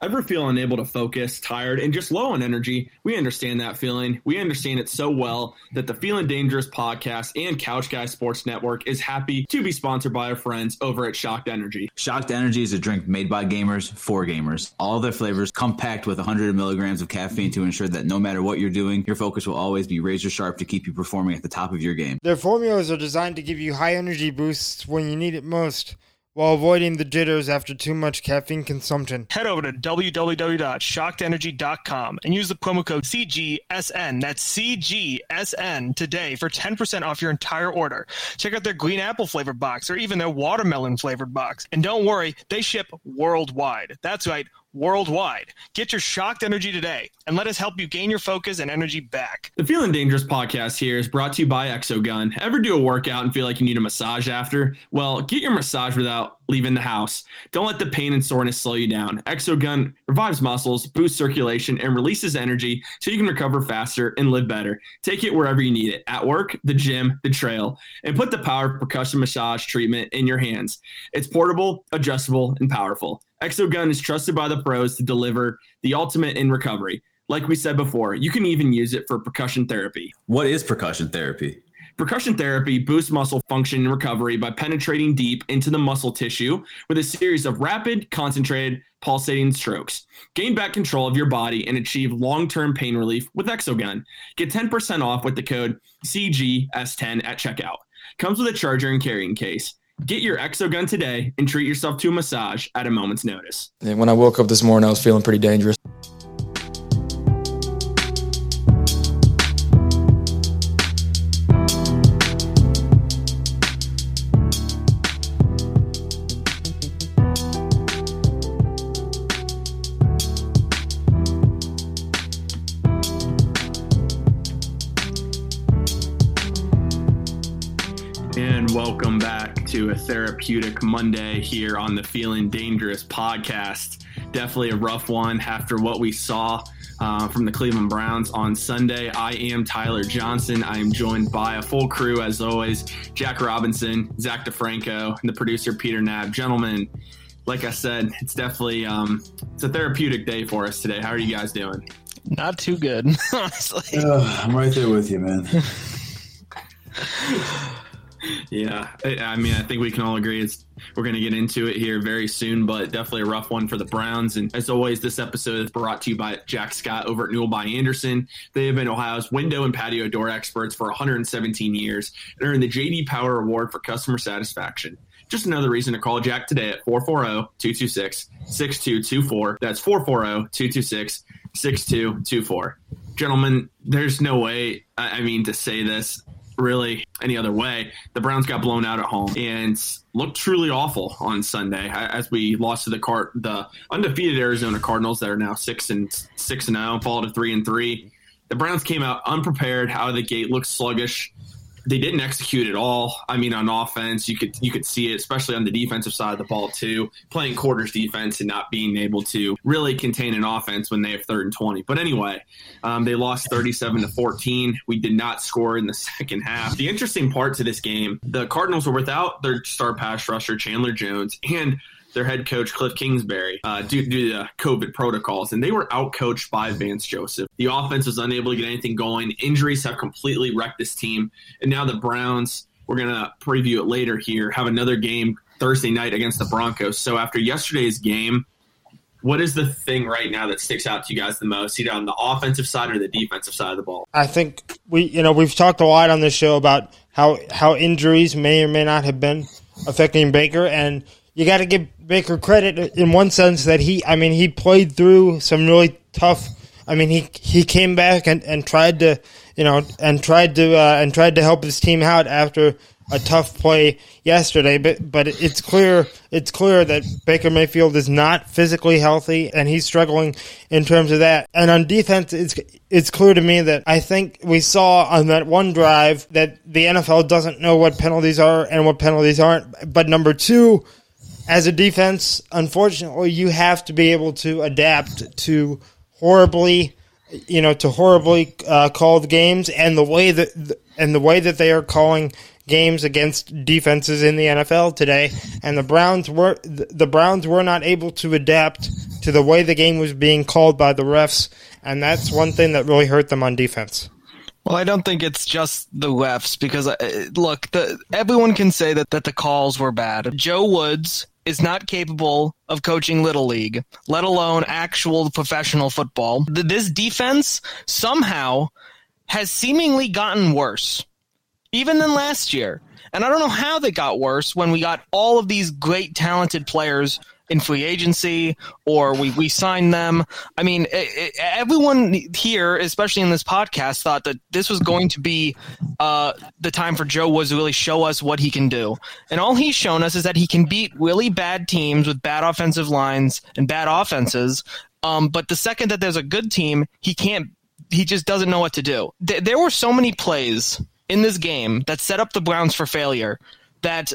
Ever feel unable to focus, tired, and just low on energy? We understand that feeling. We understand it so well that the Feeling Dangerous podcast and Couch Guy Sports Network is happy to be sponsored by our friends over at Shocked Energy. Shocked Energy is a drink made by gamers for gamers. All their flavors come packed with 100 milligrams of caffeine to ensure that no matter what you're doing, your focus will always be razor sharp to keep you performing at the top of your game. Their formulas are designed to give you high energy boosts when you need it most while avoiding the jitters after too much caffeine consumption. Head over to www.shockedenergy.com and use the promo code CGSN. That's CGSN today for 10% off your entire order. Check out their green apple flavored box or even their watermelon flavored box. And don't worry, they ship worldwide. That's right worldwide. Get your shocked energy today and let us help you gain your focus and energy back. The Feeling Dangerous podcast here is brought to you by Exogun. Ever do a workout and feel like you need a massage after? Well, get your massage without leaving the house. Don't let the pain and soreness slow you down. Exogun revives muscles, boosts circulation, and releases energy so you can recover faster and live better. Take it wherever you need it at work, the gym, the trail, and put the power of percussion massage treatment in your hands. It's portable, adjustable, and powerful. Exogun is trusted by the pros to deliver the ultimate in recovery. Like we said before, you can even use it for percussion therapy. What is percussion therapy? Percussion therapy boosts muscle function and recovery by penetrating deep into the muscle tissue with a series of rapid, concentrated, pulsating strokes. Gain back control of your body and achieve long term pain relief with Exogun. Get 10% off with the code CGS10 at checkout. Comes with a charger and carrying case. Get your Exogun today and treat yourself to a massage at a moment's notice. And when I woke up this morning, I was feeling pretty dangerous. Therapeutic Monday here on the Feeling Dangerous podcast. Definitely a rough one after what we saw uh, from the Cleveland Browns on Sunday. I am Tyler Johnson. I am joined by a full crew, as always Jack Robinson, Zach DiFranco, and the producer Peter Nab. Gentlemen, like I said, it's definitely um, it's a therapeutic day for us today. How are you guys doing? Not too good, honestly. Uh, I'm right there with you, man. Yeah, I, mean, I think we can all agree it's we're going to get into it here very soon, but definitely a rough one for the Browns. And as always, this episode is brought to you by Jack Scott over at Renewal by Andersen. They have been Ohio's window and patio door experts for 117 years and earned the JD Power Award for customer satisfaction. Just another reason to call Jack today at 440-226-6224. That's 440-226-6224. Gentlemen, there's no way, I mean, to say this really any other way. The Browns got blown out at home and looked truly awful on Sunday as we lost to the cart the undefeated Arizona Cardinals that are now six and six and zero, fall to three and three. The Browns came out unprepared out of the gate, looked sluggish they didn't execute at all. I mean, on offense, you could you could see it, especially on the defensive side of the ball too. Playing quarters defense and not being able to really contain an offense when they have third and twenty. But anyway, um, they lost thirty-seven to fourteen. We did not score in the second half. The interesting part to this game, the Cardinals were without their star pass rusher Chandler Jones and their head coach Kliff Kingsbury uh, due, to the COVID protocols, and they were outcoached by Vance Joseph. The offense was unable to get anything going. Injuries have completely wrecked this team, and now the Browns. We're gonna preview it later here. Have another game Thursday night against the Broncos. So after yesterday's game, what is the thing right now that sticks out to you guys the most, either on the offensive side or the defensive side of the ball? I think we, you know, we've talked a lot on this show about how how injuries may or may not have been affecting Baker, and you got to give Baker credit in one sense that he, I mean, he played through some really tough. I mean, he he came back and, and tried to, you know, and tried to uh, and tried to help his team out after a tough play yesterday. But but it's clear it's clear that Baker Mayfield is not physically healthy and he's struggling in terms of that. And on defense, it's it's clear to me that I think we saw on that one drive that the NFL doesn't know what penalties are and what penalties aren't. But number two as a defense, unfortunately, you have to be able to adapt to horribly, you know, to horribly uh, called games and the way that and the way that they are calling games against defenses in the NFL today. And the Browns were the Browns were not able to adapt to the way the game was being called by the refs, and that's one thing that really hurt them on defense. Well, I don't think it's just the refs because uh, look, the, everyone can say that, that the calls were bad. Joe Woods is not capable of coaching little league, let alone actual professional football. This defense somehow has seemingly gotten worse, even than last year. And I don't know how they got worse when we got all of these great, talented players in free agency or we, we signed them. I mean, it, it, everyone here, especially in this podcast, thought that this was going to be uh, the time for Joe Woods to really show us what he can do. And all he's shown us is that he can beat really bad teams with bad offensive lines and bad offenses. Um, but the second that there's a good team, he can't. He just doesn't know what to do. Th- there were so many plays in this game that set up the Browns for failure that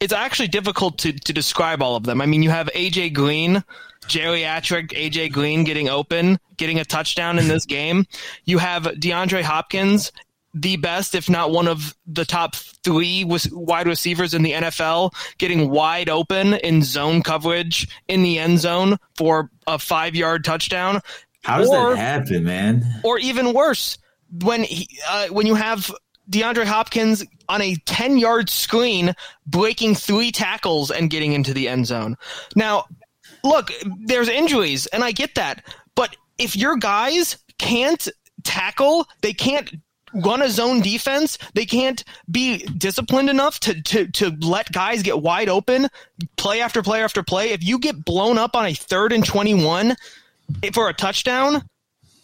it's actually difficult to, to describe all of them. I mean, you have AJ Green, geriatric AJ Green getting open, getting a touchdown in this game. You have DeAndre Hopkins, the best, if not one of the top three wide receivers in the NFL, getting wide open in zone coverage in the end zone for a five yard touchdown. How does or, that happen, man? Or even worse, when he, uh, when you have DeAndre Hopkins on a 10 yard screen, breaking three tackles and getting into the end zone. Now, look, there's injuries, and I get that. But if your guys can't tackle, they can't run a zone defense, they can't be disciplined enough to, to, to let guys get wide open, play after play after play. If you get blown up on a third and 21 for a touchdown,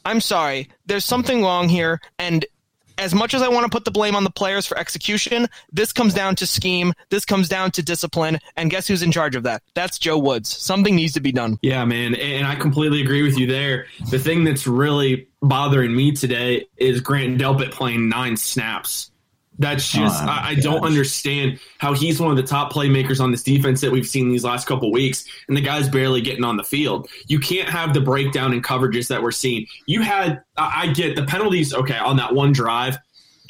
I'm sorry. There's something wrong here. And as much as I want to put the blame on the players for execution, this comes down to scheme. This comes down to discipline. And guess who's in charge of that? That's Joe Woods. Something needs to be done. Yeah, man. And I completely agree with you there. The thing that's really bothering me today is Grant Delpit playing nine snaps. That's oh, just oh, I, I don't understand how he's one of the top playmakers on this defense that we've seen these last couple weeks, and the guy's barely getting on the field. You can't have the breakdown in coverages that we're seeing. You had I get the penalties okay on that one drive.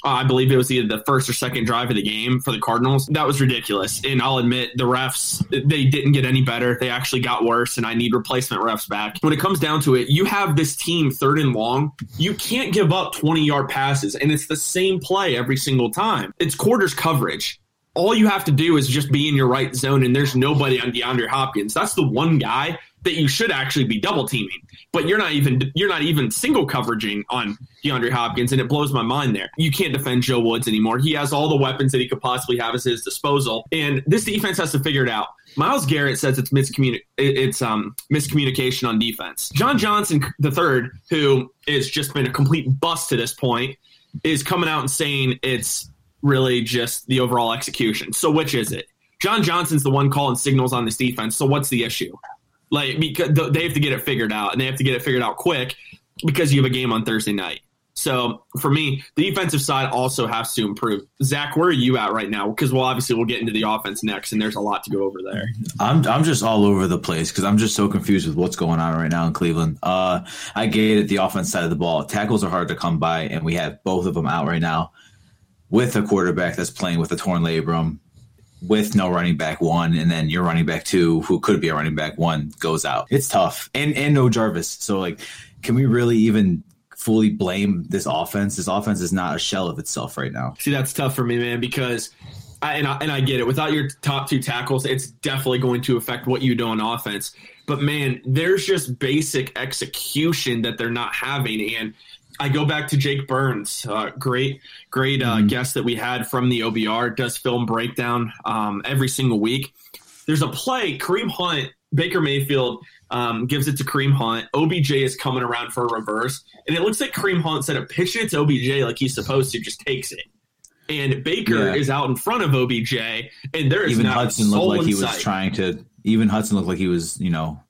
Uh, I believe it was either the first or second drive of the game for the Cardinals. That was ridiculous. And I'll admit the refs, they didn't get any better. They actually got worse, and I need replacement refs back. When it comes down to it, you have this team third and long. You can't give up 20 yard passes, and it's the same play every single time. It's quarters coverage all you have to do is just be in your right zone, and there's nobody on DeAndre Hopkins. That's the one guy that you should actually be double teaming. But you're not even you're not even single coveraging on DeAndre Hopkins, and it blows my mind there. You can't defend Joe Woods anymore. He has all the weapons that he could possibly have at his disposal, and this defense has to figure it out. Myles Garrett says it's miscommuni- it's um, miscommunication on defense. John Johnson the third, who has just been a complete bust to this point, is coming out and saying it's really just the overall execution. So which is it? John Johnson's the one calling signals on this defense. So what's the issue? Like because they have to get it figured out, and they have to get it figured out quick because you have a game on Thursday night. So for me, the defensive side also has to improve. Zach, where are you at right now? Because well, obviously we'll get into the offense next, and there's a lot to go over there. I'm I'm just all over the place because I'm just so confused with what's going on right now in Cleveland. Uh, I get it, the offense side of the ball. Tackles are hard to come by, and we have both of them out right now with a quarterback that's playing with a torn labrum with no running back one, and then your running back two, who could be a running back one, goes out. It's tough, and and no Jarvis. So like, can we really even fully blame this offense? This offense is not a shell of itself right now. See, that's tough for me, man, because. I, and, I, and I get it. Without your top two tackles, it's definitely going to affect what you do on offense. But man, there's just basic execution that they're not having. And I go back to Jake Burns, uh, great, great uh, mm. guest that we had from the OBR. Does film breakdown um, every single week. There's a play. Kareem Hunt, Baker Mayfield um, gives it to Kareem Hunt. OBJ is coming around for a reverse, and it looks like Kareem Hunt said a pitch it to OBJ like he's supposed to, just takes it. And Baker yeah. is out in front of OBJ, and there is even Hudson looked like he was trying to. Even Hudson looked like he was, you know,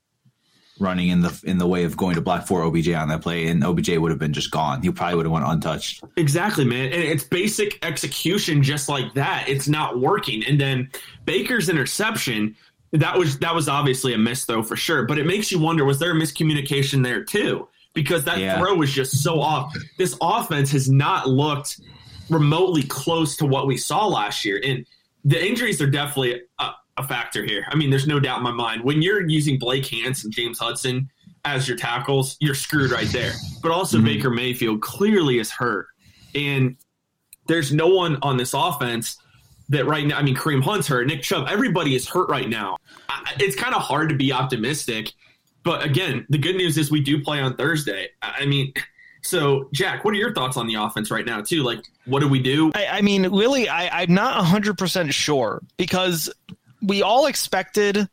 running in the in the way of going to block for OBJ on that play, and OBJ would have been just gone. He probably would have went untouched. Exactly, man. And it's basic execution, just like that. It's not working. And then Baker's interception. That was that was obviously a miss though for sure. But it makes you wonder: was there a miscommunication there too? Because that yeah. throw was just so off. This offense has not looked remotely close to what we saw last year, and the injuries are definitely uh, a factor here. I mean, there's no doubt in my mind. When you're using Blake Hance and James Hudson as your tackles, you're screwed right there. But also, mm-hmm. Baker Mayfield clearly is hurt. And there's no one on this offense that right now, I mean, Kareem Hunt's hurt, Nick Chubb, everybody is hurt right now. It's kind of hard to be optimistic. But again, the good news is we do play on Thursday. I mean, so Jack, what are your thoughts on the offense right now, too? Like, what do we do? I, I mean, really, I, I'm not 100% sure because we all expected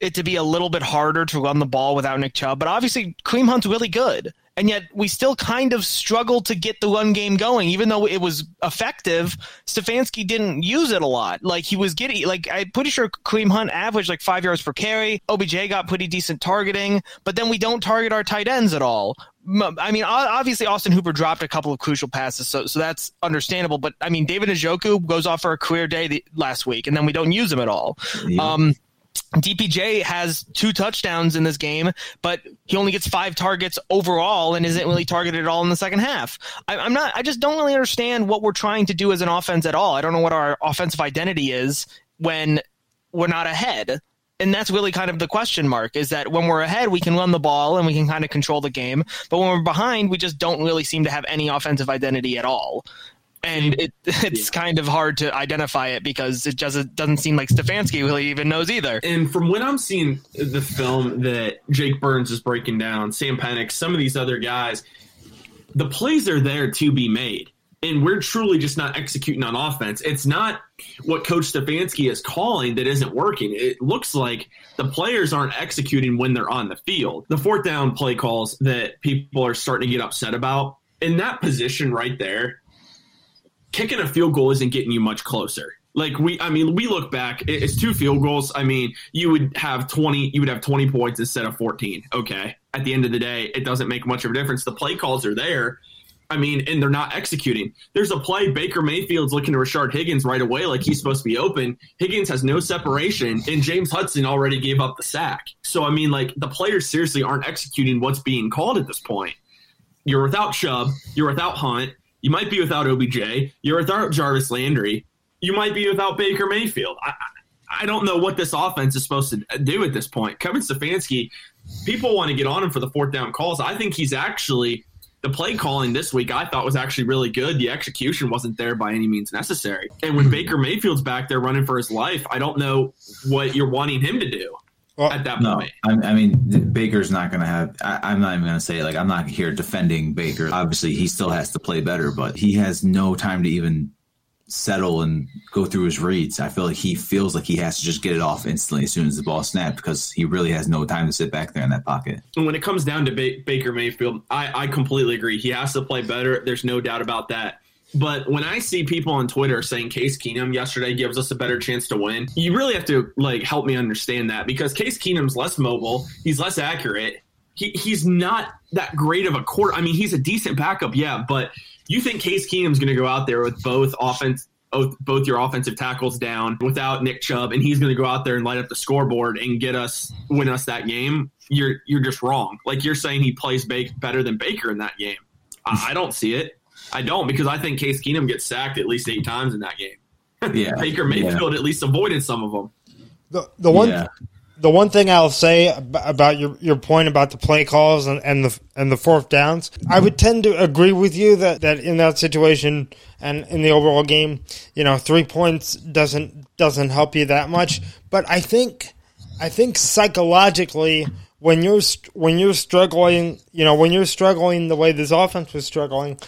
it to be a little bit harder to run the ball without Nick Chubb, but obviously Kareem Hunt's really good and yet we still kind of struggled to get the run game going, even though it was effective. Stefanski didn't use it a lot. Like he was getting, like I'm pretty sure Kareem Hunt averaged like five yards per carry. OBJ got pretty decent targeting, but then we don't target our tight ends at all. I mean, obviously Austin Hooper dropped a couple of crucial passes, so so that's understandable. But I mean, David Njoku goes off for a career day the, last week, and then we don't use him at all. Yeah. Um, DPJ has two touchdowns in this game, but he only gets five targets overall and isn't really targeted at all in the second half. I, am not. I just don't really understand what we're trying to do as an offense at all. I don't know what our offensive identity is when we're not ahead. And that's really kind of the question mark is that when we're ahead, we can run the ball and we can kind of control the game. But when we're behind, we just don't really seem to have any offensive identity at all and it, it's yeah. kind of hard to identify it because it just doesn't seem like Stefanski really even knows either. And from when I'm seeing the film that Jake Burns is breaking down, Sam Penix, some of these other guys, the plays are there to be made. And we're truly just not executing on offense. It's not what Coach Stefanski is calling that isn't working. It looks like the players aren't executing when they're on the field. The fourth down play calls that people are starting to get upset about in that position right there, kicking a field goal isn't getting you much closer. Like we, I mean, we look back. It's two field goals. I mean, you would have twenty. You would have twenty points instead of fourteen. Okay. At the end of the day, it doesn't make much of a difference. The play calls are there. I mean, and they're not executing. There's a play Baker Mayfield's looking to Rashard Higgins right away, like he's supposed to be open. Higgins has no separation, and James Hudson already gave up the sack. So I mean, like the players seriously aren't executing what's being called at this point. You're without Chubb. You're without Hunt. You might be without OBJ. You're without Jarvis Landry. You might be without Baker Mayfield. I, I don't know what this offense is supposed to do at this point. Kevin Stefanski, people want to get on him for the fourth down calls. I think he's actually the play calling this week. I thought was actually really good. The execution wasn't there by any means necessary. And when hmm. Baker Mayfield's back there running for his life, I don't know what you're wanting him to do. Well, at that no, point. I, I mean, Baker's not going to have. I, am not even going to say like I'm not here defending Baker. Obviously, he still has to play better, but he has no time to even settle and go through his reads. I feel like he feels like he has to just get it off instantly as soon as the ball snapped because he really has no time to sit back there in that pocket. And when it comes down to ba- Baker Mayfield, I, I completely agree. He has to play better. There's no doubt about that. But when I see people on Twitter saying Case Keenum yesterday gives us a better chance to win, you really have to like help me understand that because Case Keenum's less mobile, he's less accurate. He, he's not that great of a quarter. I mean, he's a decent backup, yeah, but you think Case Keenum's going to go out there with both offense both, both your offensive tackles down without Nick Chubb, and he's going to go out there and light up the scoreboard and get us win us that game. You're you're just wrong. Like you're saying he plays better than Baker in that game. I, I don't see it. I don't because I think Case Keenum gets sacked at least eight times in that game. Yeah, Baker Mayfield yeah. at least avoided some of them. The the one yeah. The one thing I'll say about your your point about the play calls and, and the and the fourth downs, I would tend to agree with you that, that in that situation and in the overall game, you know, three points doesn't doesn't help you that much. But I think I think psychologically when you're when you're struggling, you know, when you're struggling the way this offense was struggling,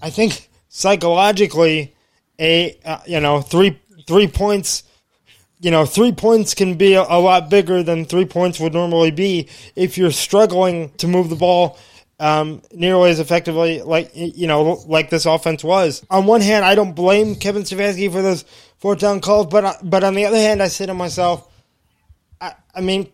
I think psychologically, a uh, you know three three points, you know three points can be a, a, lot bigger than three points would normally be if you're struggling to move the ball. Um, nearly as effectively, like you know, like this offense was. On one hand, I don't blame Kevin Stefanski for those fourth down calls, but uh, but on the other hand, I say to myself, I, I mean,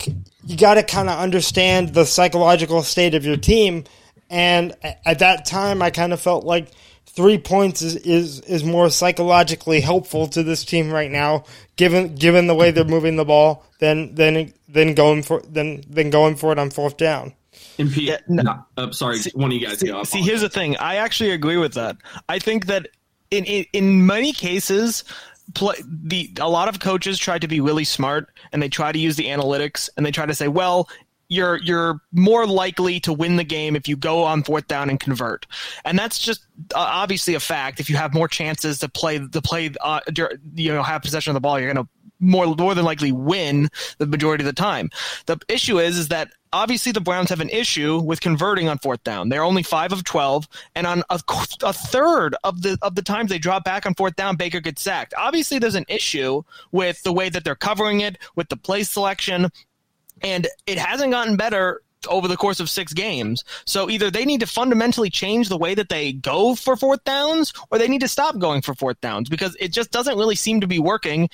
you got to kind of understand the psychological state of your team and at that time, I kind of felt like three points is, is, is more psychologically helpful to this team right now, given given the way they're moving the ball, than than than going for than than going for it on fourth down. And Pete, yeah, no, uh, sorry, see, one of you guys. See, see, here's the thing. I actually agree with that. I think that in in, in many cases, play, the a lot of coaches try to be really smart and they try to use the analytics and they try to say, well, you're you're more likely to win the game if you go on fourth down and convert, and that's just uh, obviously a fact. If you have more chances to play to play, uh, you know, have possession of the ball, you're going to more more than likely win the majority of the time. The issue is is that obviously the Browns have an issue with converting on fourth down. They're only five of twelve, and on a, a, third of the of the times they drop back on fourth down, Baker gets sacked. Obviously, there's an issue with the way that they're covering it, with the play selection, and it hasn't gotten better over the course of six games. So either they need to fundamentally change the way that they go for fourth downs, or they need to stop going for fourth downs because it just doesn't really seem to be working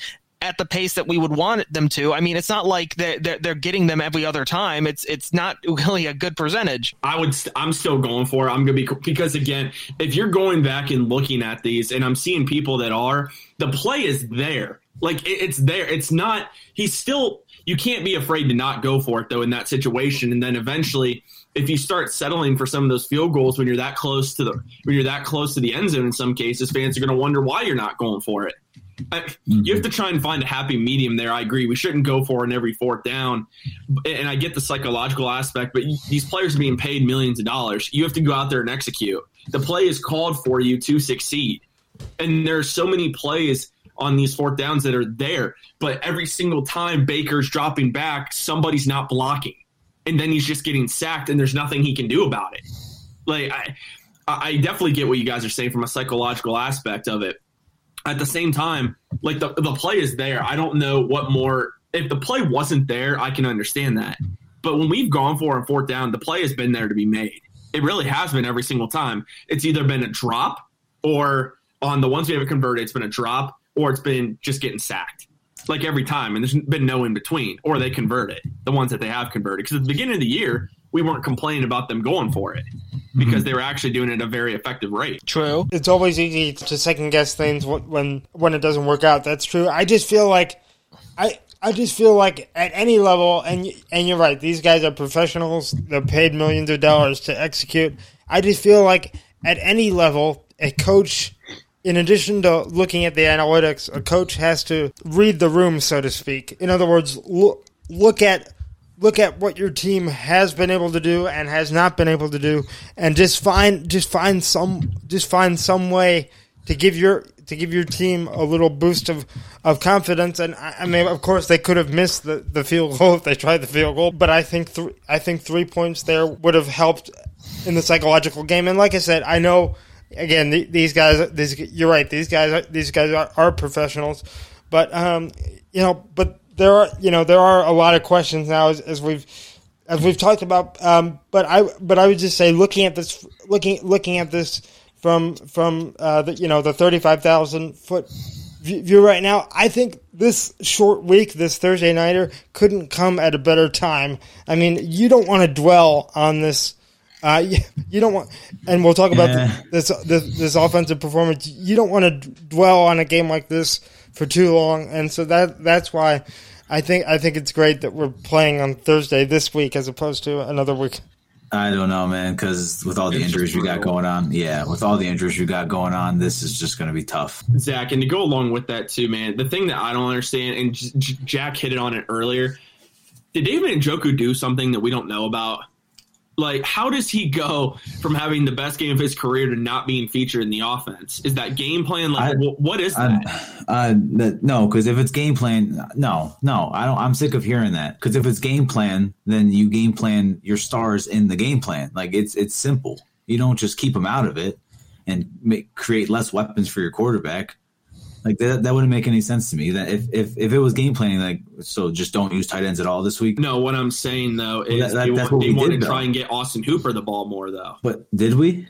at the pace that we would want them to. I mean, it's not like they're, they're, they're getting them every other time. It's it's not really a good percentage. I would st- I'm still going for it. I'm gonna be because again, if you're going back and looking at these, and I'm seeing people that are the play is there, like it, it's there. It's not. He's still. You can't be afraid to not go for it though in that situation, and then eventually. If you start settling for some of those field goals when you're that close to the when you're that close to the end zone, in some cases, fans are going to wonder why you're not going for it. I. You have to try and find a happy medium there. I agree. We shouldn't go for it in every fourth down. And I get the psychological aspect, but these players are being paid millions of dollars. You have to go out there and execute. The play is called for you to succeed. And there are so many plays on these fourth downs that are there, but every single time Baker's dropping back, somebody's not blocking. And then he's just getting sacked, and there's nothing he can do about it. Like, I, I definitely get what you guys are saying from a psychological aspect of it at the same time, like the the play is there. I don't know what more. If the play wasn't there, I can understand that. But when we've gone for a fourth down, the play has been there to be made. It really has been every single time. It's either been a drop or on the ones we haven't converted, it's been a drop or it's been just getting sacked. Like every time, and there's been no in between, or they convert it. The ones that they have converted, because at the beginning of the year, we weren't complaining about them going for it because mm-hmm. they were actually doing it at a very effective rate. True. It's always easy to second guess things when when it doesn't work out. That's true. I just feel like I I just feel like at any level, and and you're right. These guys are professionals. They're paid millions of dollars to execute. I just feel like at any level, a coach, in addition to looking at the analytics, a coach has to read the room, so to speak. In other words, look look at look at what your team has been able to do and has not been able to do and just find just find some just find some way to give your to give your team a little boost of, of confidence and I, I mean of course they could have missed the, the field goal if they tried the field goal but I think th- I think 3 points there would have helped in the psychological game and like I said I know again these guys these you're right these guys these guys are, are professionals but um you know but there are you know there are a lot of questions now as, as we've as we've talked about. Um, but I but I would just say looking at this looking looking at this from from uh, the, you know the thirty five thousand foot view right now. I think this short week, this Thursday nighter, couldn't come at a better time. I mean, you don't want to dwell on this. Uh, you, you, don't want, and we'll talk about yeah. this, this, this offensive performance. You don't want to dwell on a game like this for too long, and so that that's why I think I think it's great that we're playing on Thursday this week as opposed to another week. I don't know, man, because with all the injuries we got going on, yeah, with all the injuries we got going on, this is just going to be tough. Zach, and to go along with that too, man, the thing that I don't understand, and J- Jack hit it on it earlier, did David Njoku do something that we don't know about? Like how does he go from having the best game of his career to not being featured in the offense? Is that game plan like I, what is that? I, uh, no because if it's game plan no no i don't i'm sick of hearing that. Because if it's game plan then you game plan your stars in the game plan. Like it's it's simple. You don't just keep them out of it and make, create less weapons for your quarterback like that, that wouldn't make any sense to me. That if, if if it was game planning, like so, just don't use tight ends at all this week. No, what I'm saying though is well, that, that, they, want, they want to try and get Austin Hooper the ball more though. But did we?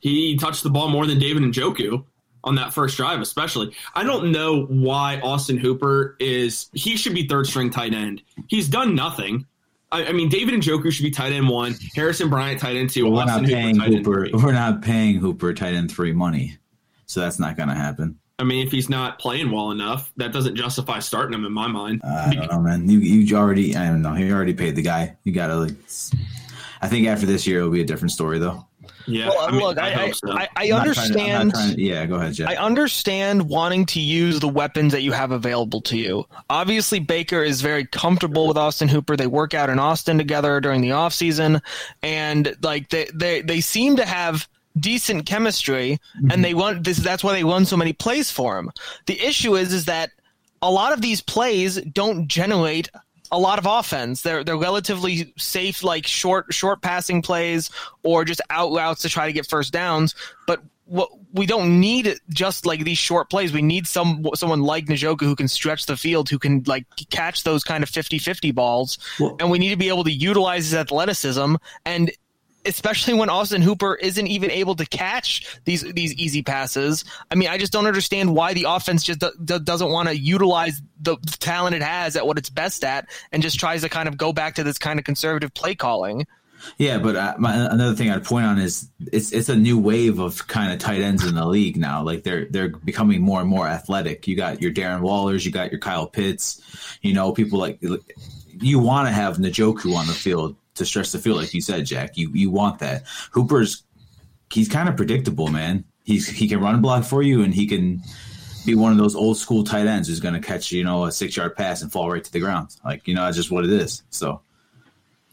He touched the ball more than David Njoku on that first drive, especially. I don't know why Austin Hooper is. He should be third string tight end. He's done nothing. I, I mean, David Njoku should be tight end one. Harrison Bryant tight end two. Well, we're Austin not paying Hooper. Hooper we're not paying Hooper tight end three money so that's not going to happen. I mean, if he's not playing well enough, that doesn't justify starting him in my mind. Uh, I don't know, man. You you already I don't know. He already paid the guy. You got to like. I think after this year, it'll be a different story, though. Yeah, Well, I mean, look, I, I, so. I, I I'm not trying to- understand. to- yeah, go ahead, Jeff. I understand wanting to use the weapons that you have available to you. Obviously, Baker is very comfortable with Austin Hooper. They work out in Austin together during the offseason, and like they, they they seem to have decent chemistry, and mm-hmm. they want this. That's why they won so many plays for him. The issue is is that a lot of these plays don't generate a lot of offense. They're they're relatively safe, like short short passing plays or just out routes to try to get first downs. But what we don't need just like these short plays. We need some someone like Njoku who can stretch the field, who can like catch those kind of 50-50 balls, Well- and we need to be able to utilize his athleticism and. Especially when Austin Hooper isn't even able to catch these these easy passes. I mean, I just don't understand why the offense just do, do- doesn't want to utilize the talent it has at what it's best at, and just tries to kind of go back to this kind of conservative play calling. Yeah, but uh, my, another thing I'd point on is it's it's a new wave of kind of tight ends in the league now. Like they're they're becoming more and more athletic. You got your Darren Wallers, you got your Kyle Pitts. You know, people like you want to have Njoku on the field to stretch the field, like you said, Jack. You you want that. Hooper's he's kind of predictable, man. He's he can run block for you, and he can be one of those old school tight ends who's going to catch you know a six yard pass and fall right to the ground. Like you know, that's just what it is. So.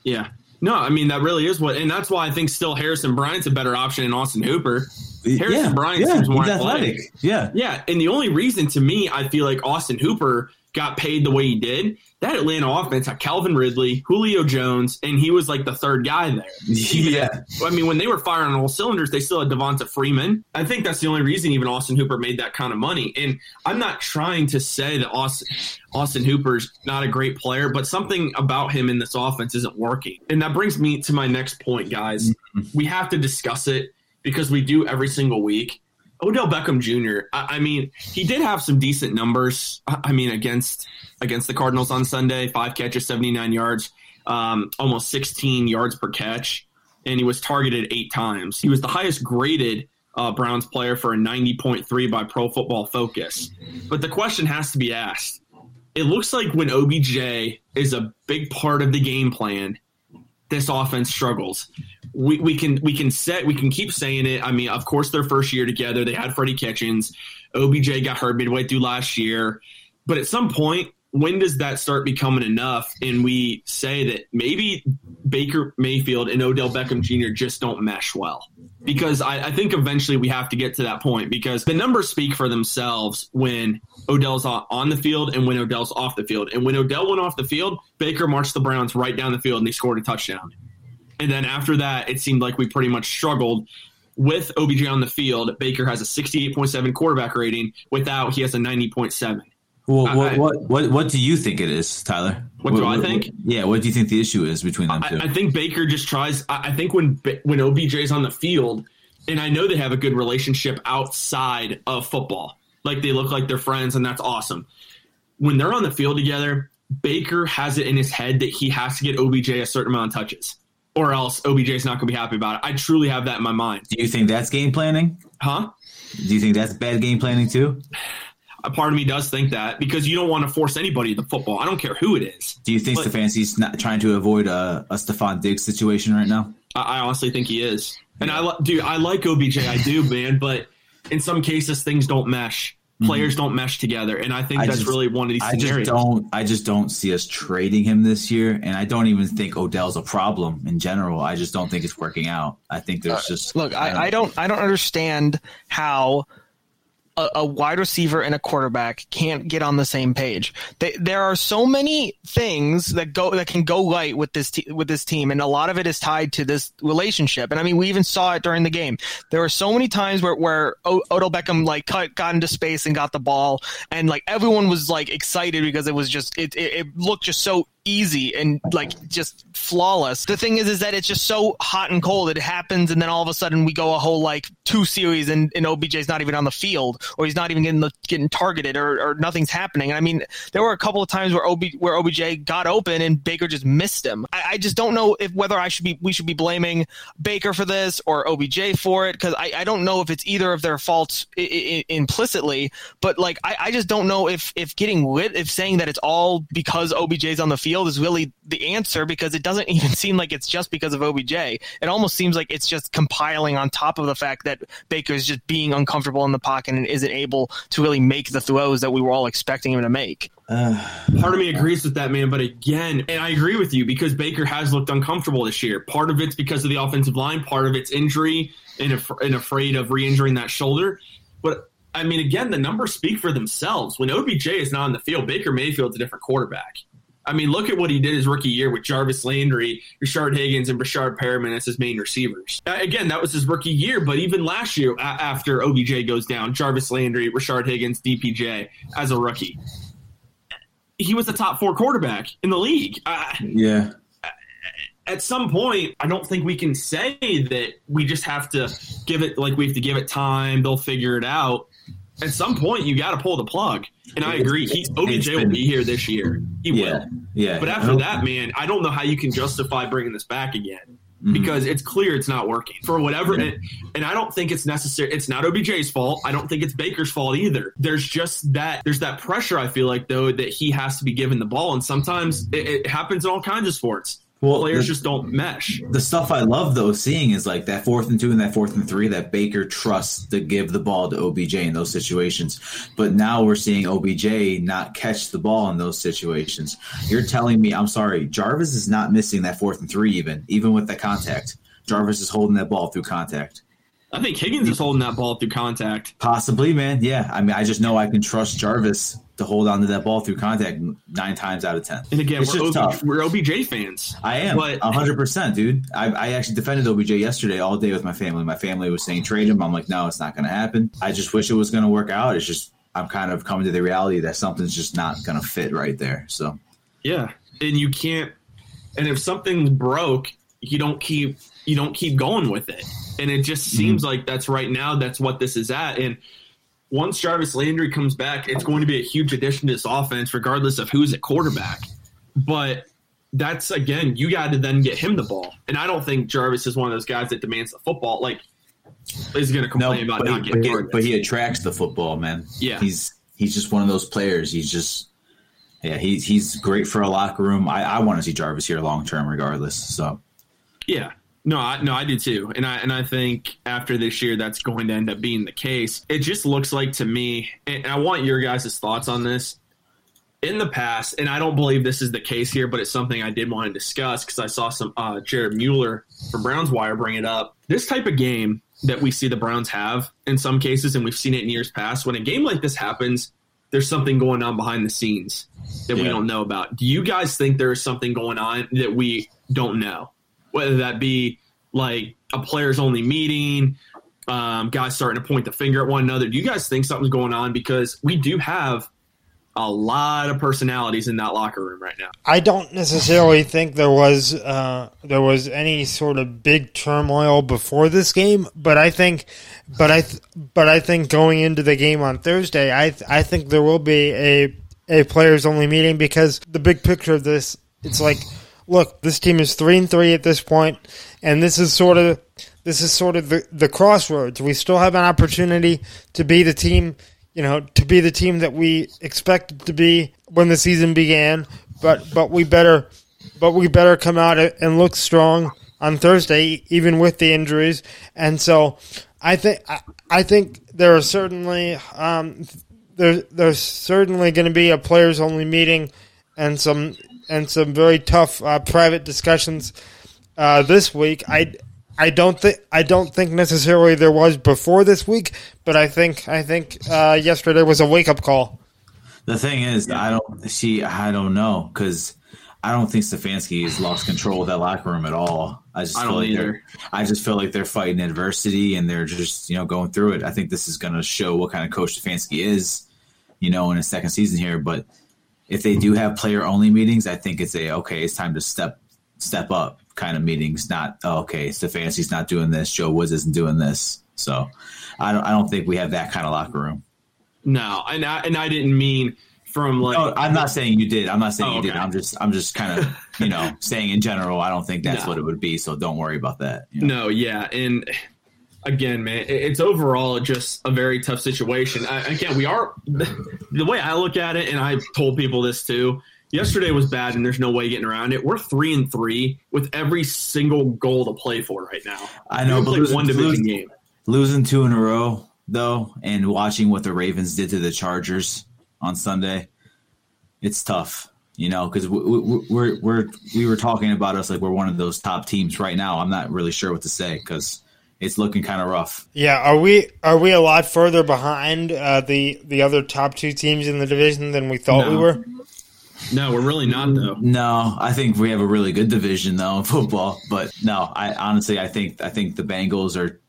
yeah. No, I mean that really is what, and that's why I think still Harrison Bryant's a better option than Austin Hooper. Harrison Bryant seems more he's athletic. Yeah, Yeah, and the only reason to me I feel like Austin Hooper got paid the way he did, that Atlanta offense had Calvin Ridley, Julio Jones, and he was like the third guy there. yeah. I mean, when they were firing on all cylinders, they still had Devonta Freeman. I think that's the only reason even Austin Hooper made that kind of money. And I'm not trying to say that Austin, Austin Hooper's not a great player, but something about him in this offense isn't working. And that brings me to my next point, guys. Mm-hmm. We have to discuss it because we do every single week. Odell Beckham Jr. I, I mean, he did have some decent numbers. I, mean, against against the Cardinals on Sunday, five catches, seventy nine yards, um, almost sixteen yards per catch, and he was targeted eight times. He was the highest graded uh, Browns player for a ninety point three by Pro Football Focus. But the question has to be asked: It looks like when OBJ is a big part of the game plan, this offense struggles we, we can we can set we can keep saying it. I mean, of course, their first year together, they had Freddie Kitchens. OBJ got hurt midway through last year, but at some point, when does that start becoming enough? And we say that maybe Baker Mayfield and Odell Beckham Jr. just don't mesh well. Because I, I think eventually we have to get to that point because the numbers speak for themselves when Odell's on the field and when Odell's off the field. And when Odell went off the field, Baker marched the Browns right down the field and they scored a touchdown. And then after that, it seemed like we pretty much struggled with OBJ on the field. Baker has a 68.7 quarterback rating. Without, he has a 90.7. Well, I- what, I- what what what do you think it is, Tyler? What do I think? yeah, what do you think the issue is between them two? I, I think Baker just tries. I, I think when when OBJ's on the field, and I know they have a good relationship outside of football. Like they look like they're friends, and that's awesome. When they're on the field together, Baker has it in his head that he has to get OBJ a certain amount of touches, or else OBJ's not going to be happy about it. I truly have that in my mind. do you think that's game planning? Huh? Do you think that's bad game planning too? A part of me does think that because you don't want to force anybody to football. I don't care who it is. Do you think But- Stefanski's not trying to avoid a, a Stefon Diggs situation right now? I, I honestly think he is. And I li- do. I like OBJ. I do, man. But in some cases, things don't mesh. Mm-hmm. Players don't mesh together, and I think I that's just- really one of these I scenarios. just don't. I just don't see us trading him this year, and I don't even think Odell's a problem in general. I just don't think it's working out. I think there's uh, just Look, I, I don't I don't understand how a, a wide receiver and a quarterback can't get on the same page. They, there are so many things that go that can go right with this te- with this team, and a lot of it is tied to this relationship. And I mean, we even saw it during the game. There were so many times where where o- Odell Beckham like cut, got into space and got the ball, and like everyone was like excited because it was just it it, it looked just so easy and like just flawless. The thing is, is that it's just so hot and cold. It happens, and then all of a sudden we go a whole like two series, and, and OBJ's not even on the field, or he's not even getting the, getting targeted, or, or nothing's happening. I mean, there were a couple of times where OB where OBJ got open and Baker just missed him. I, I just don't know if whether I should be we should be blaming Baker for this or OBJ for it because I, I don't know if it's either of their faults I- I- implicitly, but like I, I just don't know if if getting rid if saying that it's all because OBJ's on the field field is really the answer because it doesn't even seem like it's just because of OBJ. It almost seems like it's just compiling on top of the fact that Baker is just being uncomfortable in the pocket and isn't able to really make the throws that we were all expecting him to make. Uh, Part of me agrees with that, man. But again, and I agree with you because Baker has looked uncomfortable this year. Part of it's because of the offensive line, part of it's injury and, af- and afraid of re injuring that shoulder. But I mean, again, the numbers speak for themselves. When OBJ is not on the field, Baker Mayfield's a different quarterback. I mean, look at what he did his rookie year with Jarvis Landry, Rashard Higgins, and Breshad Perriman as his main receivers. Uh, again, that was his rookie year, but even last year, after OBJ goes down, Jarvis Landry, Rashard Higgins, DPJ as a rookie he was a top four quarterback in the league. Yeah. At some point, I don't think we can say that we just have to give it like we have to give it time. They'll figure it out. At some point, you got to pull the plug. And I agree. He, OBJ will be here this year. He yeah, will. Yeah. But after that, man, I don't know how you can justify bringing this back again mm-hmm. because it's clear it's not working for whatever. Yeah. And, and I don't think it's necessary. It's not OBJ's fault. I don't think it's Baker's fault either. There's just that. There's that pressure. I feel like though that he has to be given the ball, and sometimes it, it happens in all kinds of sports. Well, players the, just don't mesh. The stuff I love though seeing is like that fourth and two and that fourth and three that Baker trusts to give the ball to OBJ in those situations. But now we're seeing OBJ not catch the ball in those situations. You're telling me, I'm sorry, Jarvis is not missing that fourth and three even, even with the contact. Jarvis is holding that ball through contact. I think Higgins is holding that ball through contact. Possibly, man. Yeah. I mean, I just know I can trust Jarvis to hold on to that ball through contact nine times out of ten. And again, we're, OB, we're, OBJ fans. I am, hundred percent, dude. I, I, actually defended OBJ yesterday all day with my family. My family was saying trade him. I'm like, no, it's not going to happen. I just wish it was going to work out. It's just I'm kind of coming to the reality that something's just not going to fit right there. So yeah, and you can't. And if something's broke, you don't keep you don't keep going with it. And it just seems mm-hmm. like that's right now. That's what this is at. And once Jarvis Landry comes back, it's going to be a huge addition to this offense, regardless of who's at quarterback. But that's again, you got to then get him the ball. And I don't think Jarvis is one of those guys that demands the football. Like is going to complain no, about not he, getting but, but he attracts the football, man. Yeah, he's he's just one of those players. He's just yeah, he's he's great for a locker room. I, I want to see Jarvis here long term, regardless. So yeah, no, I, no, I do too, and I and I think after this year, that's going to end up being the case. It just looks like to me, and I want your guys' thoughts on this. In the past, and I don't believe this is the case here, but it's something I did want to discuss because I saw some uh, Jared Mueller from Browns Wire bring it up. This type of game that we see the Browns have in some cases, and we've seen it in years past, when a game like this happens, there's something going on behind the scenes that yeah. we don't know about. Do you guys think there is something going on that we don't know? Whether that be like a players only meeting, um, guys starting to point the finger at one another. Do you guys think something's going on? Because we do have a lot of personalities in that locker room right now. I don't necessarily think there was uh, there was any sort of big turmoil before this game, but I think, but I, th- but I think going into the game on Thursday, I th- I think there will be a a players only meeting because the big picture of this, it's like look, this team is three and three at this point, and this is sort of this is sort of the, the crossroads. We still have an opportunity to be the team, you know, to be the team that we expected to be when the season began. But but we better but we better come out and look strong on Thursday, even with the injuries. And so I think I, think there are certainly um, there, there's certainly going to be a players only meeting and some and some very tough uh, private discussions uh, this week. I I don't think I don't think necessarily there was before this week, but I think I think uh, yesterday was a wake up call. The thing is, I don't see. I don't know because I don't think Stefanski has lost control of that locker room at all. I just I feel like either. they're. I just feel like they're fighting adversity and they're just you know going through it. I think this is going to show what kind of coach Stefanski is, you know, in his second season here, but if they do have player only meetings, I think it's a okay, it's time to step step up kind of meetings. Not oh, okay, Stefanski's not doing this, Joe Woods isn't doing this. So I don't I don't think we have that kind of locker room. No, and I, and I didn't mean from like. No, I'm not saying you did. I'm not saying oh, you okay. did. I'm just I'm just kind of you know saying in general. I don't think that's no. what it would be. So don't worry about that. You know? No, yeah, and again, man, it's overall just a very tough situation. I, again, we are the way I look at it, and I've told people this too. yesterday was bad, and there's no way getting around it. We're three and three with every single goal to play for right now. I know, but losing, one division losing, game. losing two in a row though, and watching what the Ravens did to the Chargers on Sunday, it's tough. You know, because we, we, we're we're we were talking about us like we're one of those top teams right now. I'm not really sure what to say because it's looking kind of rough. Yeah, are we are we a lot further behind uh, the the other top two teams in the division than we thought we were? No, we're really not though. No, I think we have a really good division though in football. But no, I honestly I think I think the Bengals are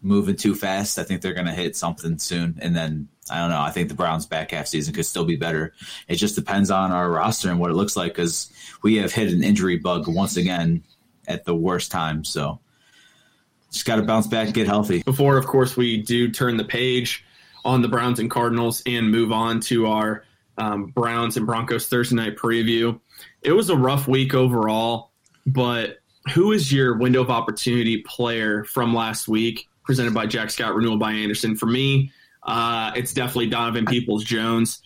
moving too fast. I think they're going to hit something soon, and then I don't know. I think the Browns' back half season could still be better. It just depends on our roster and what it looks like because we have hit an injury bug once again at the worst time. So just got to bounce back and get healthy. Before, of course, we do turn the page on the Browns and Cardinals and move on to our um, Browns and Broncos Thursday night preview. It was a rough week overall, but who is your window of opportunity player from last week presented by Jack Scott, renewal by Andersen? For me, uh, it's definitely Donovan Peoples Jones.